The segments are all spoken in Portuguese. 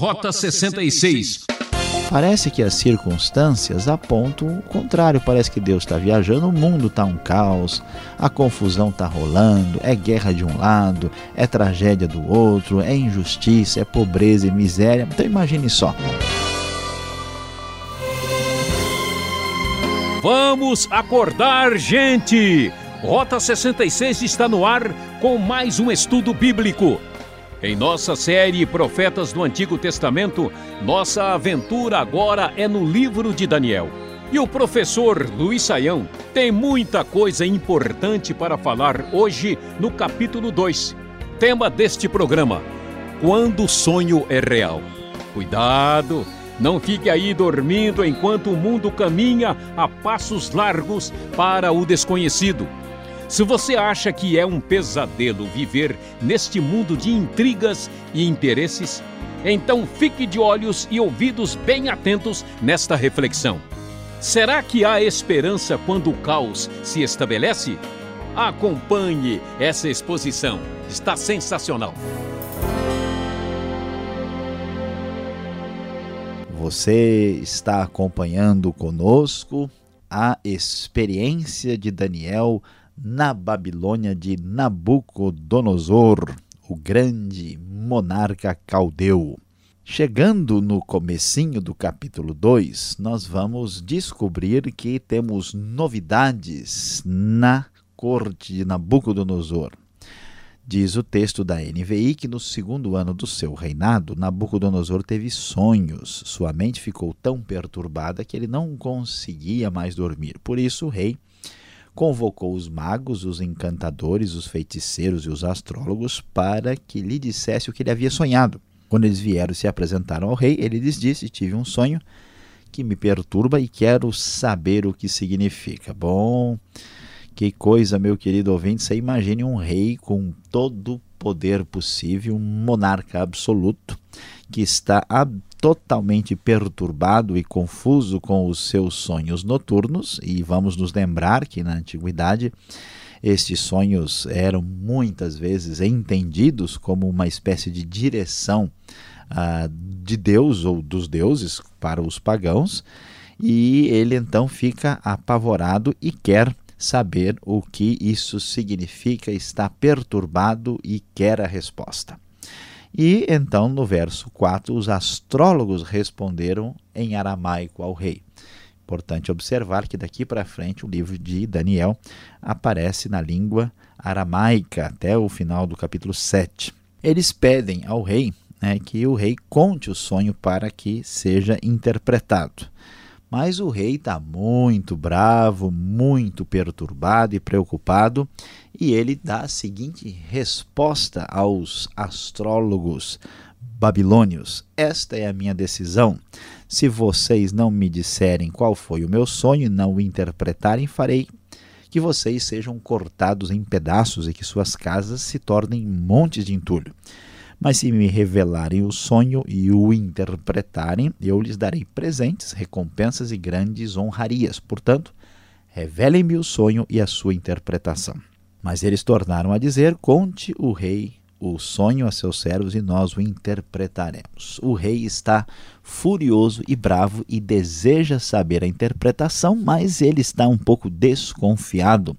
Rota 66. Parece que as circunstâncias apontam o contrário. Parece que Deus está viajando, o mundo está um caos, a confusão está rolando, é guerra de um lado, é tragédia do outro, é injustiça, é pobreza e miséria. Então imagine só. Vamos acordar, gente! Rota 66 está no ar com mais um estudo bíblico. Em nossa série Profetas do Antigo Testamento, nossa aventura agora é no livro de Daniel. E o professor Luiz Saião tem muita coisa importante para falar hoje no capítulo 2. Tema deste programa: Quando o sonho é real. Cuidado, não fique aí dormindo enquanto o mundo caminha a passos largos para o desconhecido. Se você acha que é um pesadelo viver neste mundo de intrigas e interesses, então fique de olhos e ouvidos bem atentos nesta reflexão. Será que há esperança quando o caos se estabelece? Acompanhe essa exposição, está sensacional. Você está acompanhando conosco a experiência de Daniel na Babilônia de Nabucodonosor, o grande monarca caldeu. Chegando no comecinho do capítulo 2, nós vamos descobrir que temos novidades na corte de Nabucodonosor. Diz o texto da NVI que no segundo ano do seu reinado, Nabucodonosor teve sonhos. Sua mente ficou tão perturbada que ele não conseguia mais dormir. Por isso, o rei convocou os magos, os encantadores, os feiticeiros e os astrólogos para que lhe dissesse o que ele havia sonhado. Quando eles vieram e se apresentaram ao rei, ele lhes disse: Tive um sonho que me perturba e quero saber o que significa. Bom, que coisa, meu querido ouvinte. Você imagine um rei com todo o poder possível, um monarca absoluto, que está totalmente perturbado e confuso com os seus sonhos noturnos, e vamos nos lembrar que na antiguidade estes sonhos eram muitas vezes entendidos como uma espécie de direção ah, de Deus ou dos deuses para os pagãos, e ele então fica apavorado e quer saber o que isso significa, está perturbado e quer a resposta. E então, no verso 4, os astrólogos responderam em aramaico ao rei. Importante observar que daqui para frente o livro de Daniel aparece na língua aramaica até o final do capítulo 7. Eles pedem ao rei né, que o rei conte o sonho para que seja interpretado. Mas o rei está muito bravo, muito perturbado e preocupado, e ele dá a seguinte resposta aos astrólogos babilônios: Esta é a minha decisão. Se vocês não me disserem qual foi o meu sonho e não o interpretarem, farei que vocês sejam cortados em pedaços e que suas casas se tornem montes de entulho. Mas se me revelarem o sonho e o interpretarem, eu lhes darei presentes, recompensas e grandes honrarias. Portanto, revelem-me o sonho e a sua interpretação. Mas eles tornaram a dizer: Conte o rei o sonho a seus servos e nós o interpretaremos. O rei está furioso e bravo e deseja saber a interpretação, mas ele está um pouco desconfiado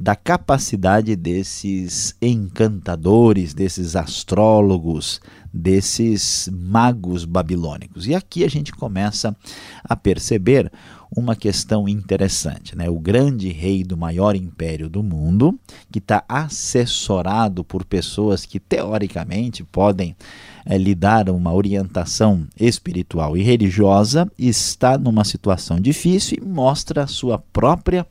da capacidade desses encantadores, desses astrólogos, desses magos babilônicos. E aqui a gente começa a perceber uma questão interessante. Né? O grande rei do maior império do mundo, que está assessorado por pessoas que teoricamente podem é, lhe dar uma orientação espiritual e religiosa, está numa situação difícil e mostra a sua própria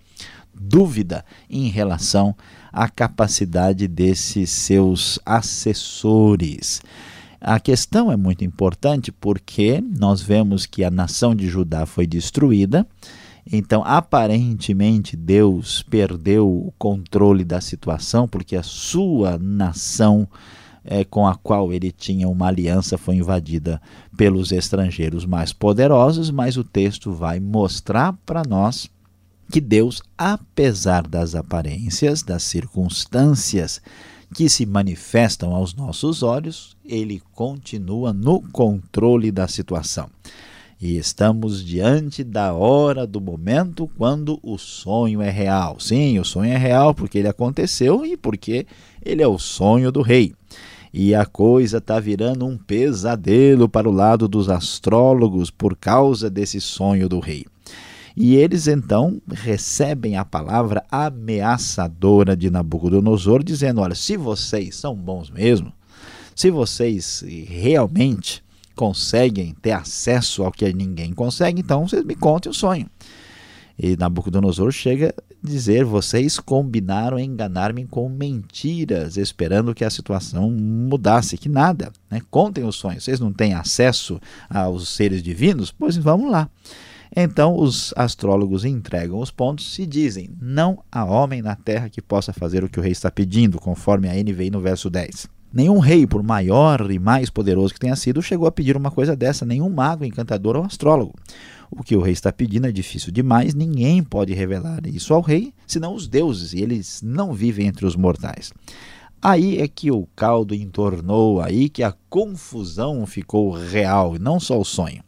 dúvida em relação à capacidade desses seus assessores. A questão é muito importante porque nós vemos que a nação de Judá foi destruída, então aparentemente Deus perdeu o controle da situação porque a sua nação é, com a qual ele tinha uma aliança foi invadida pelos estrangeiros mais poderosos, mas o texto vai mostrar para nós que Deus, apesar das aparências, das circunstâncias, que se manifestam aos nossos olhos, ele continua no controle da situação. E estamos diante da hora do momento quando o sonho é real. Sim, o sonho é real porque ele aconteceu e porque ele é o sonho do rei. E a coisa está virando um pesadelo para o lado dos astrólogos por causa desse sonho do rei. E eles então recebem a palavra ameaçadora de Nabucodonosor, dizendo: Olha, se vocês são bons mesmo, se vocês realmente conseguem ter acesso ao que ninguém consegue, então vocês me contem o sonho. E Nabucodonosor chega a dizer: Vocês combinaram enganar-me com mentiras, esperando que a situação mudasse. Que nada, né? contem o sonho. Vocês não têm acesso aos seres divinos? Pois vamos lá. Então os astrólogos entregam os pontos e dizem: Não há homem na terra que possa fazer o que o rei está pedindo, conforme a NVI no verso 10. Nenhum rei, por maior e mais poderoso que tenha sido, chegou a pedir uma coisa dessa, nenhum mago, encantador ou astrólogo. O que o rei está pedindo é difícil demais, ninguém pode revelar isso ao rei, senão os deuses, e eles não vivem entre os mortais. Aí é que o caldo entornou, aí que a confusão ficou real, e não só o sonho.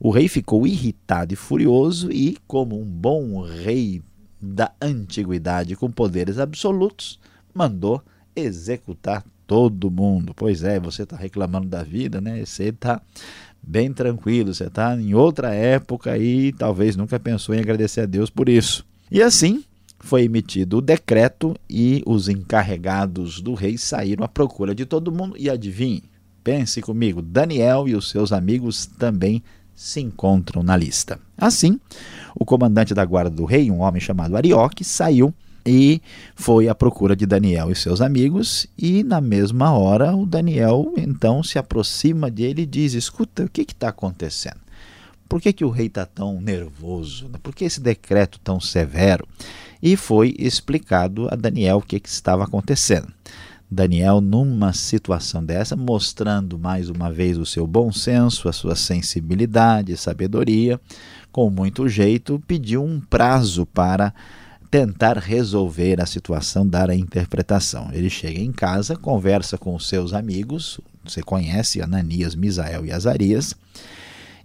O rei ficou irritado e furioso e, como um bom rei da antiguidade com poderes absolutos, mandou executar todo mundo. Pois é, você está reclamando da vida, né? Você está bem tranquilo, você está em outra época e talvez nunca pensou em agradecer a Deus por isso. E assim foi emitido o decreto e os encarregados do rei saíram à procura de todo mundo. E adivinhe, pense comigo, Daniel e os seus amigos também se encontram na lista. Assim, o comandante da guarda do rei, um homem chamado Arioque, saiu e foi à procura de Daniel e seus amigos, e na mesma hora o Daniel então se aproxima dele e diz: Escuta, o que está acontecendo? Por que, que o rei está tão nervoso? Por que esse decreto tão severo? E foi explicado a Daniel o que, que estava acontecendo. Daniel, numa situação dessa, mostrando mais uma vez o seu bom senso, a sua sensibilidade sabedoria, com muito jeito, pediu um prazo para tentar resolver a situação, dar a interpretação. Ele chega em casa, conversa com os seus amigos, você conhece Ananias, Misael e Azarias,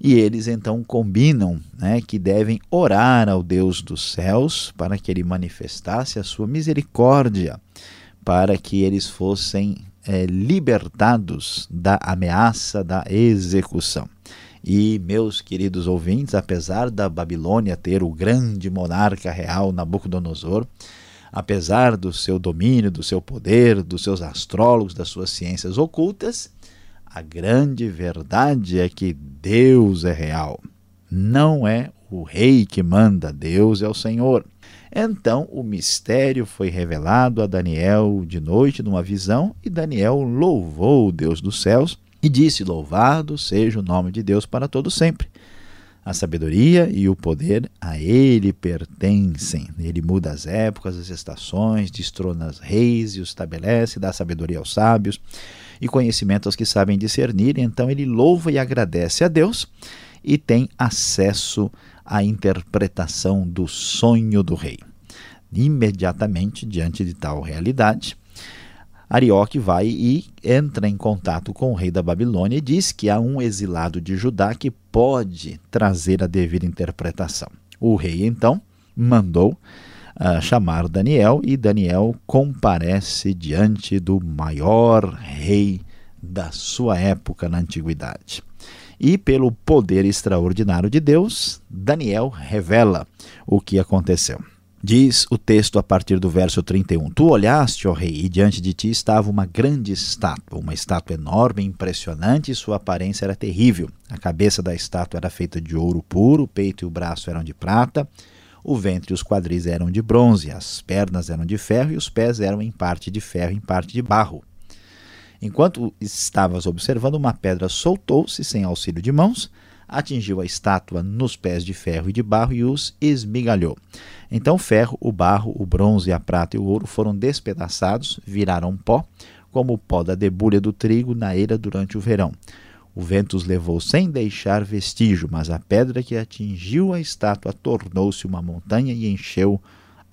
e eles então combinam né, que devem orar ao Deus dos céus para que ele manifestasse a sua misericórdia, para que eles fossem é, libertados da ameaça da execução. E, meus queridos ouvintes, apesar da Babilônia ter o grande monarca real Nabucodonosor, apesar do seu domínio, do seu poder, dos seus astrólogos, das suas ciências ocultas, a grande verdade é que Deus é real. Não é o rei que manda, Deus é o Senhor. Então o mistério foi revelado a Daniel de noite numa visão, e Daniel louvou o Deus dos céus e disse: Louvado seja o nome de Deus para todo sempre. A sabedoria e o poder a ele pertencem. Ele muda as épocas, as estações, destrona os reis e os estabelece, dá sabedoria aos sábios e conhecimento aos que sabem discernir. Então ele louva e agradece a Deus e tem acesso à interpretação do sonho do rei. Imediatamente diante de tal realidade, Arioque vai e entra em contato com o rei da Babilônia e diz que há um exilado de Judá que pode trazer a devida interpretação. O rei então mandou uh, chamar Daniel e Daniel comparece diante do maior rei da sua época na antiguidade. E pelo poder extraordinário de Deus, Daniel revela o que aconteceu. Diz o texto a partir do verso 31. Tu olhaste, ó rei, e diante de ti estava uma grande estátua, uma estátua enorme, impressionante, e sua aparência era terrível. A cabeça da estátua era feita de ouro puro, o peito e o braço eram de prata, o ventre e os quadris eram de bronze, as pernas eram de ferro e os pés eram em parte de ferro, em parte de barro. Enquanto estavas observando, uma pedra soltou-se sem auxílio de mãos, atingiu a estátua nos pés de ferro e de barro e os esmigalhou. Então o ferro, o barro, o bronze, a prata e o ouro foram despedaçados, viraram pó, como o pó da debulha do trigo na eira durante o verão. O vento os levou sem deixar vestígio, mas a pedra que atingiu a estátua tornou-se uma montanha e encheu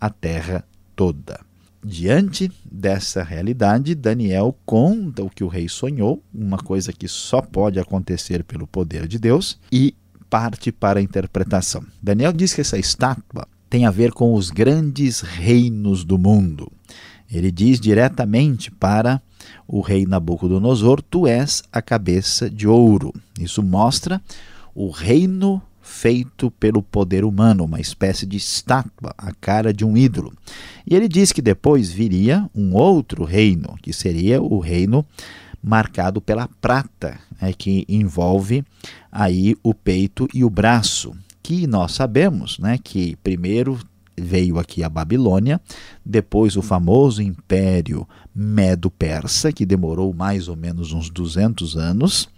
a terra toda. Diante dessa realidade, Daniel conta o que o rei sonhou, uma coisa que só pode acontecer pelo poder de Deus, e parte para a interpretação. Daniel diz que essa estátua tem a ver com os grandes reinos do mundo. Ele diz diretamente para o rei Nabucodonosor: Tu és a cabeça de ouro. Isso mostra o reino feito pelo poder humano, uma espécie de estátua, a cara de um ídolo. E ele diz que depois viria um outro reino, que seria o reino marcado pela prata, né, que envolve aí o peito e o braço, que nós sabemos, né, que primeiro veio aqui a Babilônia, depois o famoso Império Medo-Persa, que demorou mais ou menos uns 200 anos.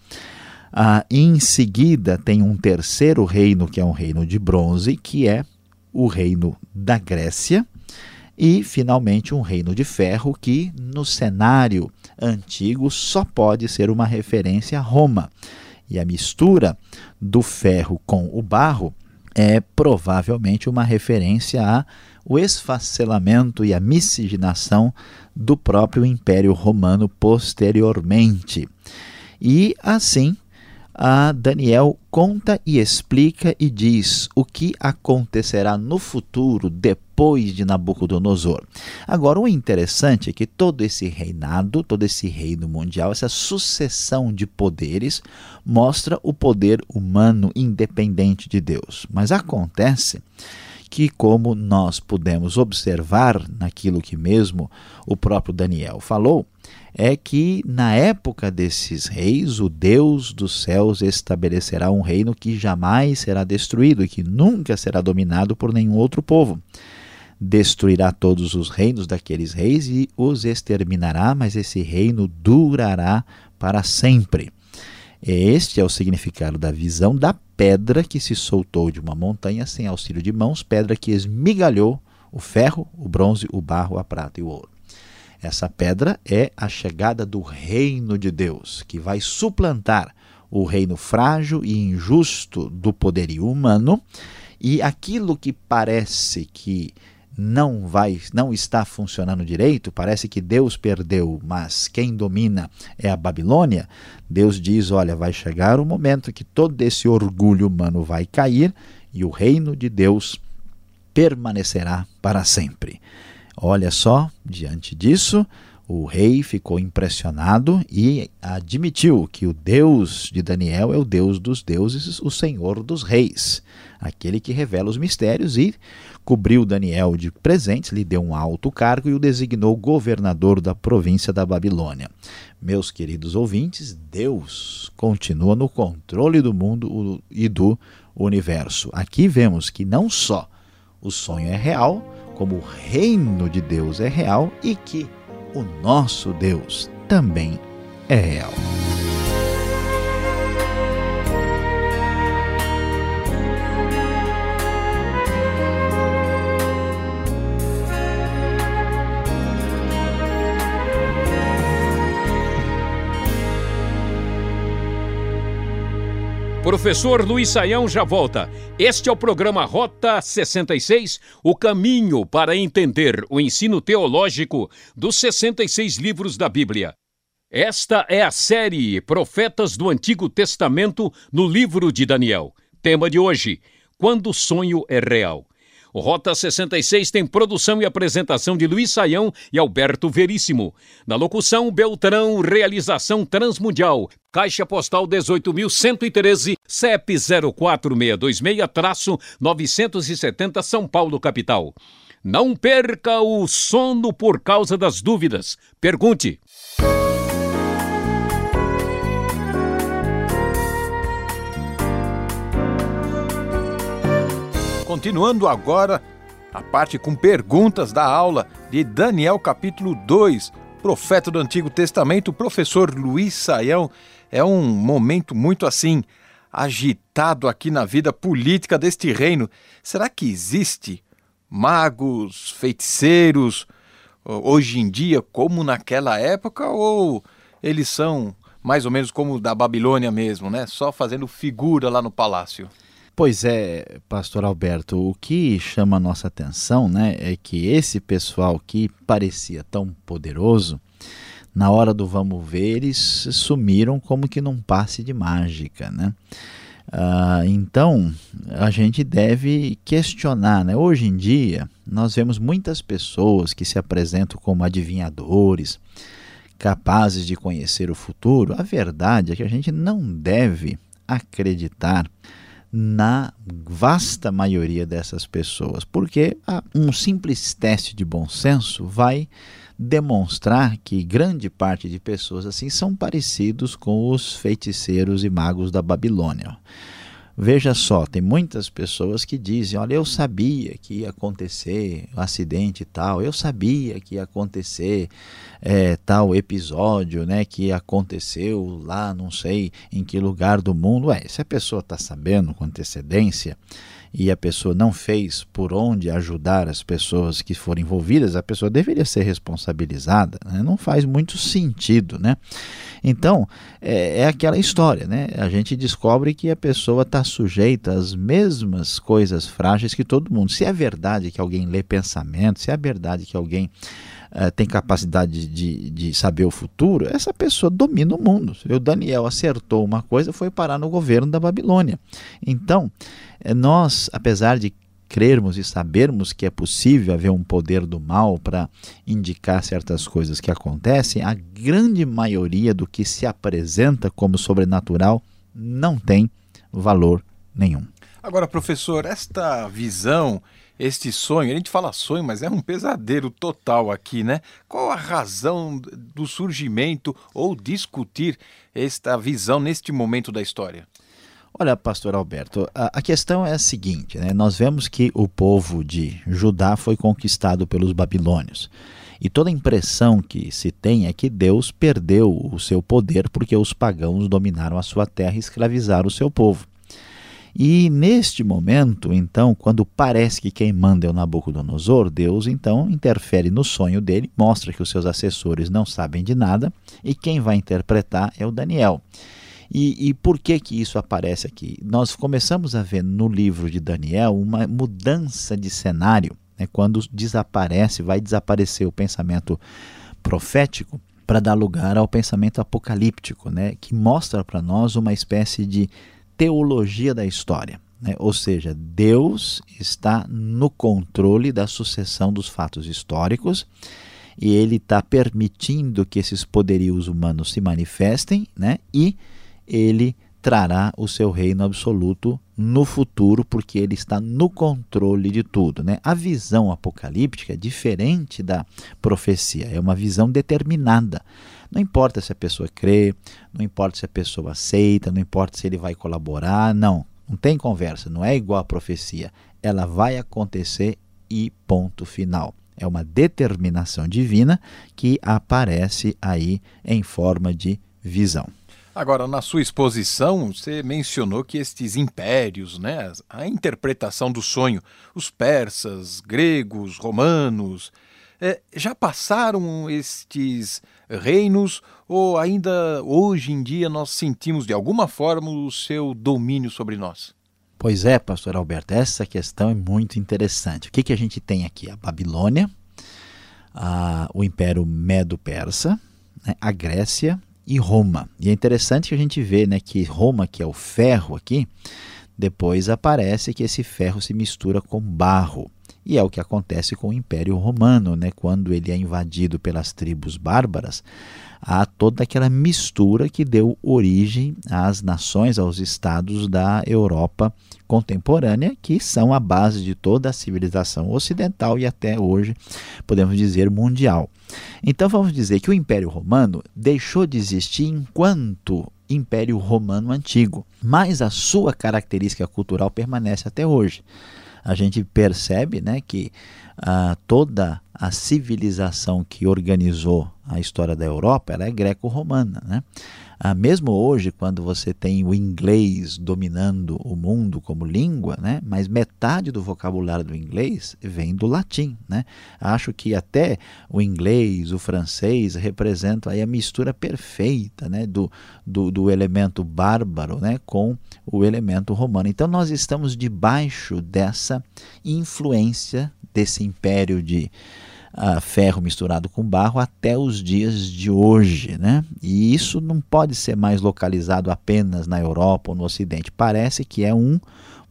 Ah, em seguida, tem um terceiro reino, que é um reino de bronze, que é o reino da Grécia. E, finalmente, um reino de ferro, que no cenário antigo só pode ser uma referência a Roma. E a mistura do ferro com o barro é provavelmente uma referência ao esfacelamento e a miscigenação do próprio Império Romano posteriormente. E assim, a Daniel conta e explica e diz o que acontecerá no futuro depois de Nabucodonosor. Agora, o interessante é que todo esse reinado, todo esse reino mundial, essa sucessão de poderes, mostra o poder humano independente de Deus. Mas acontece que, como nós pudemos observar naquilo que mesmo o próprio Daniel falou, é que na época desses reis, o Deus dos céus estabelecerá um reino que jamais será destruído e que nunca será dominado por nenhum outro povo. Destruirá todos os reinos daqueles reis e os exterminará, mas esse reino durará para sempre. Este é o significado da visão da pedra que se soltou de uma montanha sem auxílio de mãos, pedra que esmigalhou o ferro, o bronze, o barro, a prata e o ouro. Essa pedra é a chegada do reino de Deus, que vai suplantar o reino frágil e injusto do poderio humano, e aquilo que parece que não vai, não está funcionando direito, parece que Deus perdeu, mas quem domina é a Babilônia. Deus diz: olha, vai chegar o momento que todo esse orgulho humano vai cair e o reino de Deus permanecerá para sempre. Olha só, diante disso, o rei ficou impressionado e admitiu que o Deus de Daniel é o Deus dos deuses, o Senhor dos reis, aquele que revela os mistérios e cobriu Daniel de presentes, lhe deu um alto cargo e o designou governador da província da Babilônia. Meus queridos ouvintes, Deus continua no controle do mundo e do universo. Aqui vemos que não só o sonho é real, como o reino de Deus é real e que o nosso Deus também é real. Professor Luiz Saião já volta. Este é o programa Rota 66, o caminho para entender o ensino teológico dos 66 livros da Bíblia. Esta é a série Profetas do Antigo Testamento no livro de Daniel. Tema de hoje: Quando o sonho é real. O Rota 66 tem produção e apresentação de Luiz Saião e Alberto Veríssimo. Na locução, Beltrão, realização Transmundial. Caixa Postal 18.113, CEP 04626-970 São Paulo, capital. Não perca o sono por causa das dúvidas. Pergunte. Continuando agora a parte com perguntas da aula de Daniel capítulo 2, profeta do Antigo Testamento, professor Luiz Saião. É um momento muito assim agitado aqui na vida política deste reino. Será que existe magos, feiticeiros hoje em dia como naquela época ou eles são mais ou menos como da Babilônia mesmo, né? Só fazendo figura lá no palácio? Pois é, pastor Alberto, o que chama a nossa atenção né, é que esse pessoal que parecia tão poderoso, na hora do vamos ver, eles sumiram como que num passe de mágica. Né? Ah, então, a gente deve questionar. Né? Hoje em dia, nós vemos muitas pessoas que se apresentam como adivinhadores, capazes de conhecer o futuro. A verdade é que a gente não deve acreditar na vasta maioria dessas pessoas, porque um simples teste de bom senso vai demonstrar que grande parte de pessoas assim são parecidos com os feiticeiros e magos da Babilônia. Veja só, tem muitas pessoas que dizem: Olha, eu sabia que ia acontecer um acidente tal, eu sabia que ia acontecer é, tal episódio, né, que aconteceu lá, não sei em que lugar do mundo. Ué, se a pessoa está sabendo com antecedência e a pessoa não fez por onde ajudar as pessoas que foram envolvidas, a pessoa deveria ser responsabilizada. Né? Não faz muito sentido, né? Então, é, é, aquela história, né? A gente descobre que a pessoa está sujeita às mesmas coisas frágeis que todo mundo. Se é verdade que alguém lê pensamento, se é verdade que alguém uh, tem capacidade de, de saber o futuro, essa pessoa domina o mundo. O Daniel acertou uma coisa, foi parar no governo da Babilônia. Então, nós, apesar de crermos e sabermos que é possível haver um poder do mal para indicar certas coisas que acontecem, a grande maioria do que se apresenta como sobrenatural não tem valor nenhum. Agora, professor, esta visão este sonho, a gente fala sonho, mas é um pesadelo total aqui, né? Qual a razão do surgimento ou discutir esta visão neste momento da história? Olha, pastor Alberto, a, a questão é a seguinte, né? Nós vemos que o povo de Judá foi conquistado pelos babilônios. E toda a impressão que se tem é que Deus perdeu o seu poder porque os pagãos dominaram a sua terra e escravizaram o seu povo. E neste momento, então, quando parece que quem manda é o Nabucodonosor, Deus então interfere no sonho dele, mostra que os seus assessores não sabem de nada e quem vai interpretar é o Daniel. E, e, por que que isso aparece aqui? Nós começamos a ver no livro de Daniel uma mudança de cenário, né? quando desaparece, vai desaparecer o pensamento profético para dar lugar ao pensamento apocalíptico, né? que mostra para nós uma espécie de teologia da história. Né? Ou seja, Deus está no controle da sucessão dos fatos históricos e ele está permitindo que esses poderios humanos se manifestem né? e ele trará o seu reino absoluto no futuro, porque ele está no controle de tudo. Né? A visão apocalíptica é diferente da profecia, é uma visão determinada. Não importa se a pessoa crê, não importa se a pessoa aceita, não importa se ele vai colaborar, não. Não tem conversa, não é igual a profecia. Ela vai acontecer e ponto final. É uma determinação divina que aparece aí em forma de visão. Agora, na sua exposição, você mencionou que estes impérios, né, a interpretação do sonho, os persas, gregos, romanos, é, já passaram estes reinos ou ainda hoje em dia nós sentimos de alguma forma o seu domínio sobre nós? Pois é, pastor Alberto, essa questão é muito interessante. O que, que a gente tem aqui? A Babilônia, a, o Império Medo-Persa, né, a Grécia e Roma. E é interessante que a gente vê né, que Roma, que é o ferro aqui, depois aparece que esse ferro se mistura com barro. E é o que acontece com o Império Romano, né? quando ele é invadido pelas tribos bárbaras, há toda aquela mistura que deu origem às nações, aos estados da Europa contemporânea, que são a base de toda a civilização ocidental e até hoje, podemos dizer, mundial. Então vamos dizer que o Império Romano deixou de existir enquanto Império Romano Antigo, mas a sua característica cultural permanece até hoje a gente percebe né, que ah, toda a civilização que organizou a história da Europa ela é greco-romana. Né? Ah, mesmo hoje, quando você tem o inglês dominando o mundo como língua, né? mas metade do vocabulário do inglês vem do latim. Né? Acho que até o inglês, o francês representam aí a mistura perfeita né? do, do, do elemento bárbaro né? com o elemento romano. Então nós estamos debaixo dessa influência desse império de uh, ferro misturado com barro até os dias de hoje. Né? E isso não pode ser mais localizado apenas na Europa ou no Ocidente. Parece que é um,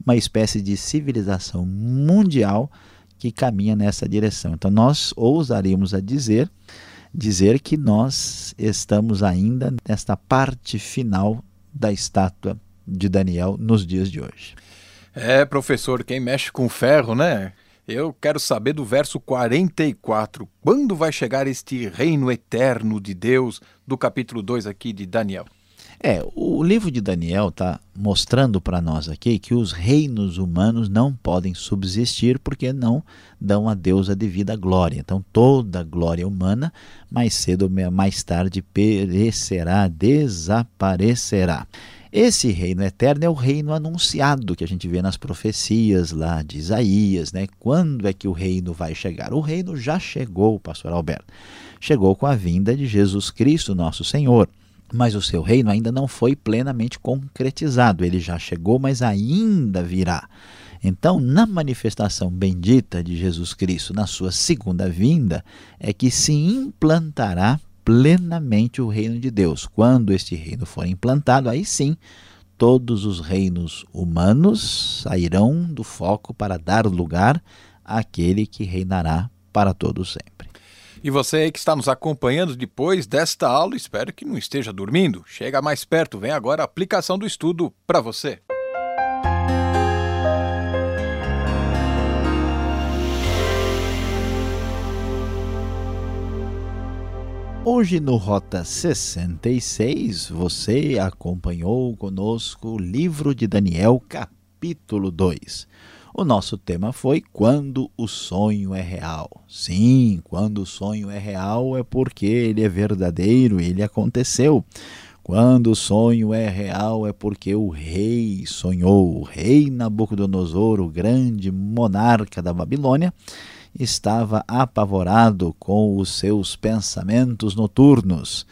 uma espécie de civilização mundial que caminha nessa direção. Então nós ousaríamos a dizer dizer que nós estamos ainda nesta parte final da estátua de Daniel nos dias de hoje. É, professor, quem mexe com ferro, né? Eu quero saber do verso 44. Quando vai chegar este reino eterno de Deus, do capítulo 2 aqui de Daniel? É, o livro de Daniel está mostrando para nós aqui que os reinos humanos não podem subsistir porque não dão a Deus a devida glória. Então, toda glória humana, mais cedo ou mais tarde, perecerá, desaparecerá. Esse reino eterno é o reino anunciado que a gente vê nas profecias lá de Isaías, né? Quando é que o reino vai chegar? O reino já chegou, pastor Alberto. Chegou com a vinda de Jesus Cristo, nosso Senhor. Mas o seu reino ainda não foi plenamente concretizado. Ele já chegou, mas ainda virá. Então, na manifestação bendita de Jesus Cristo, na sua segunda vinda, é que se implantará plenamente o reino de Deus. Quando este reino for implantado, aí sim todos os reinos humanos sairão do foco para dar lugar àquele que reinará para todo sempre. E você que está nos acompanhando depois desta aula, espero que não esteja dormindo. Chega mais perto, vem agora a aplicação do estudo para você. Hoje no Rota 66, você acompanhou conosco o livro de Daniel, capítulo 2. O nosso tema foi Quando o sonho é real. Sim, quando o sonho é real é porque ele é verdadeiro, ele aconteceu. Quando o sonho é real é porque o rei sonhou, o rei Nabucodonosor, o grande monarca da Babilônia, estava apavorado com os seus pensamentos noturnos.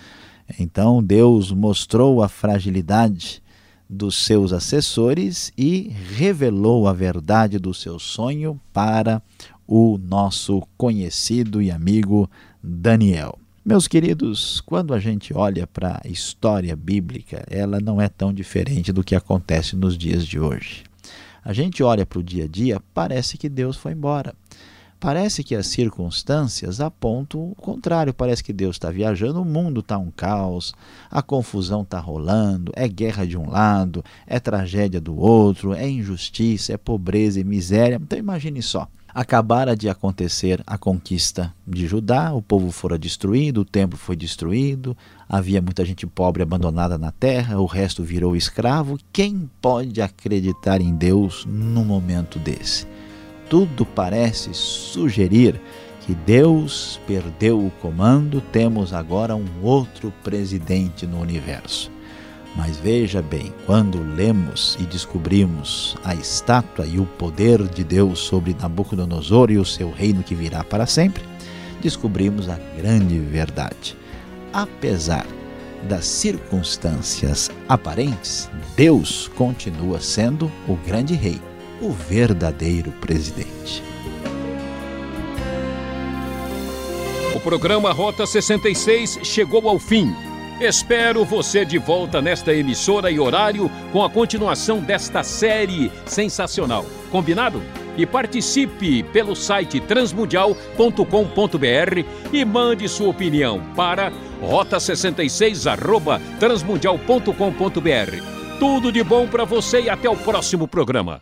Então Deus mostrou a fragilidade dos seus assessores e revelou a verdade do seu sonho para o nosso conhecido e amigo Daniel. Meus queridos, quando a gente olha para a história bíblica, ela não é tão diferente do que acontece nos dias de hoje. A gente olha para o dia a dia, parece que Deus foi embora. Parece que as circunstâncias apontam o contrário. Parece que Deus está viajando, o mundo está um caos, a confusão está rolando, é guerra de um lado, é tragédia do outro, é injustiça, é pobreza e miséria. Então imagine só. Acabara de acontecer a conquista de Judá, o povo fora destruído, o templo foi destruído, havia muita gente pobre abandonada na terra, o resto virou escravo. Quem pode acreditar em Deus num momento desse? Tudo parece sugerir que Deus perdeu o comando, temos agora um outro presidente no universo. Mas veja bem, quando lemos e descobrimos a estátua e o poder de Deus sobre Nabucodonosor e o seu reino que virá para sempre, descobrimos a grande verdade. Apesar das circunstâncias aparentes, Deus continua sendo o grande rei o verdadeiro presidente. O programa Rota 66 chegou ao fim. Espero você de volta nesta emissora e horário com a continuação desta série sensacional. Combinado? E participe pelo site transmundial.com.br e mande sua opinião para rota66@transmundial.com.br. Tudo de bom para você e até o próximo programa.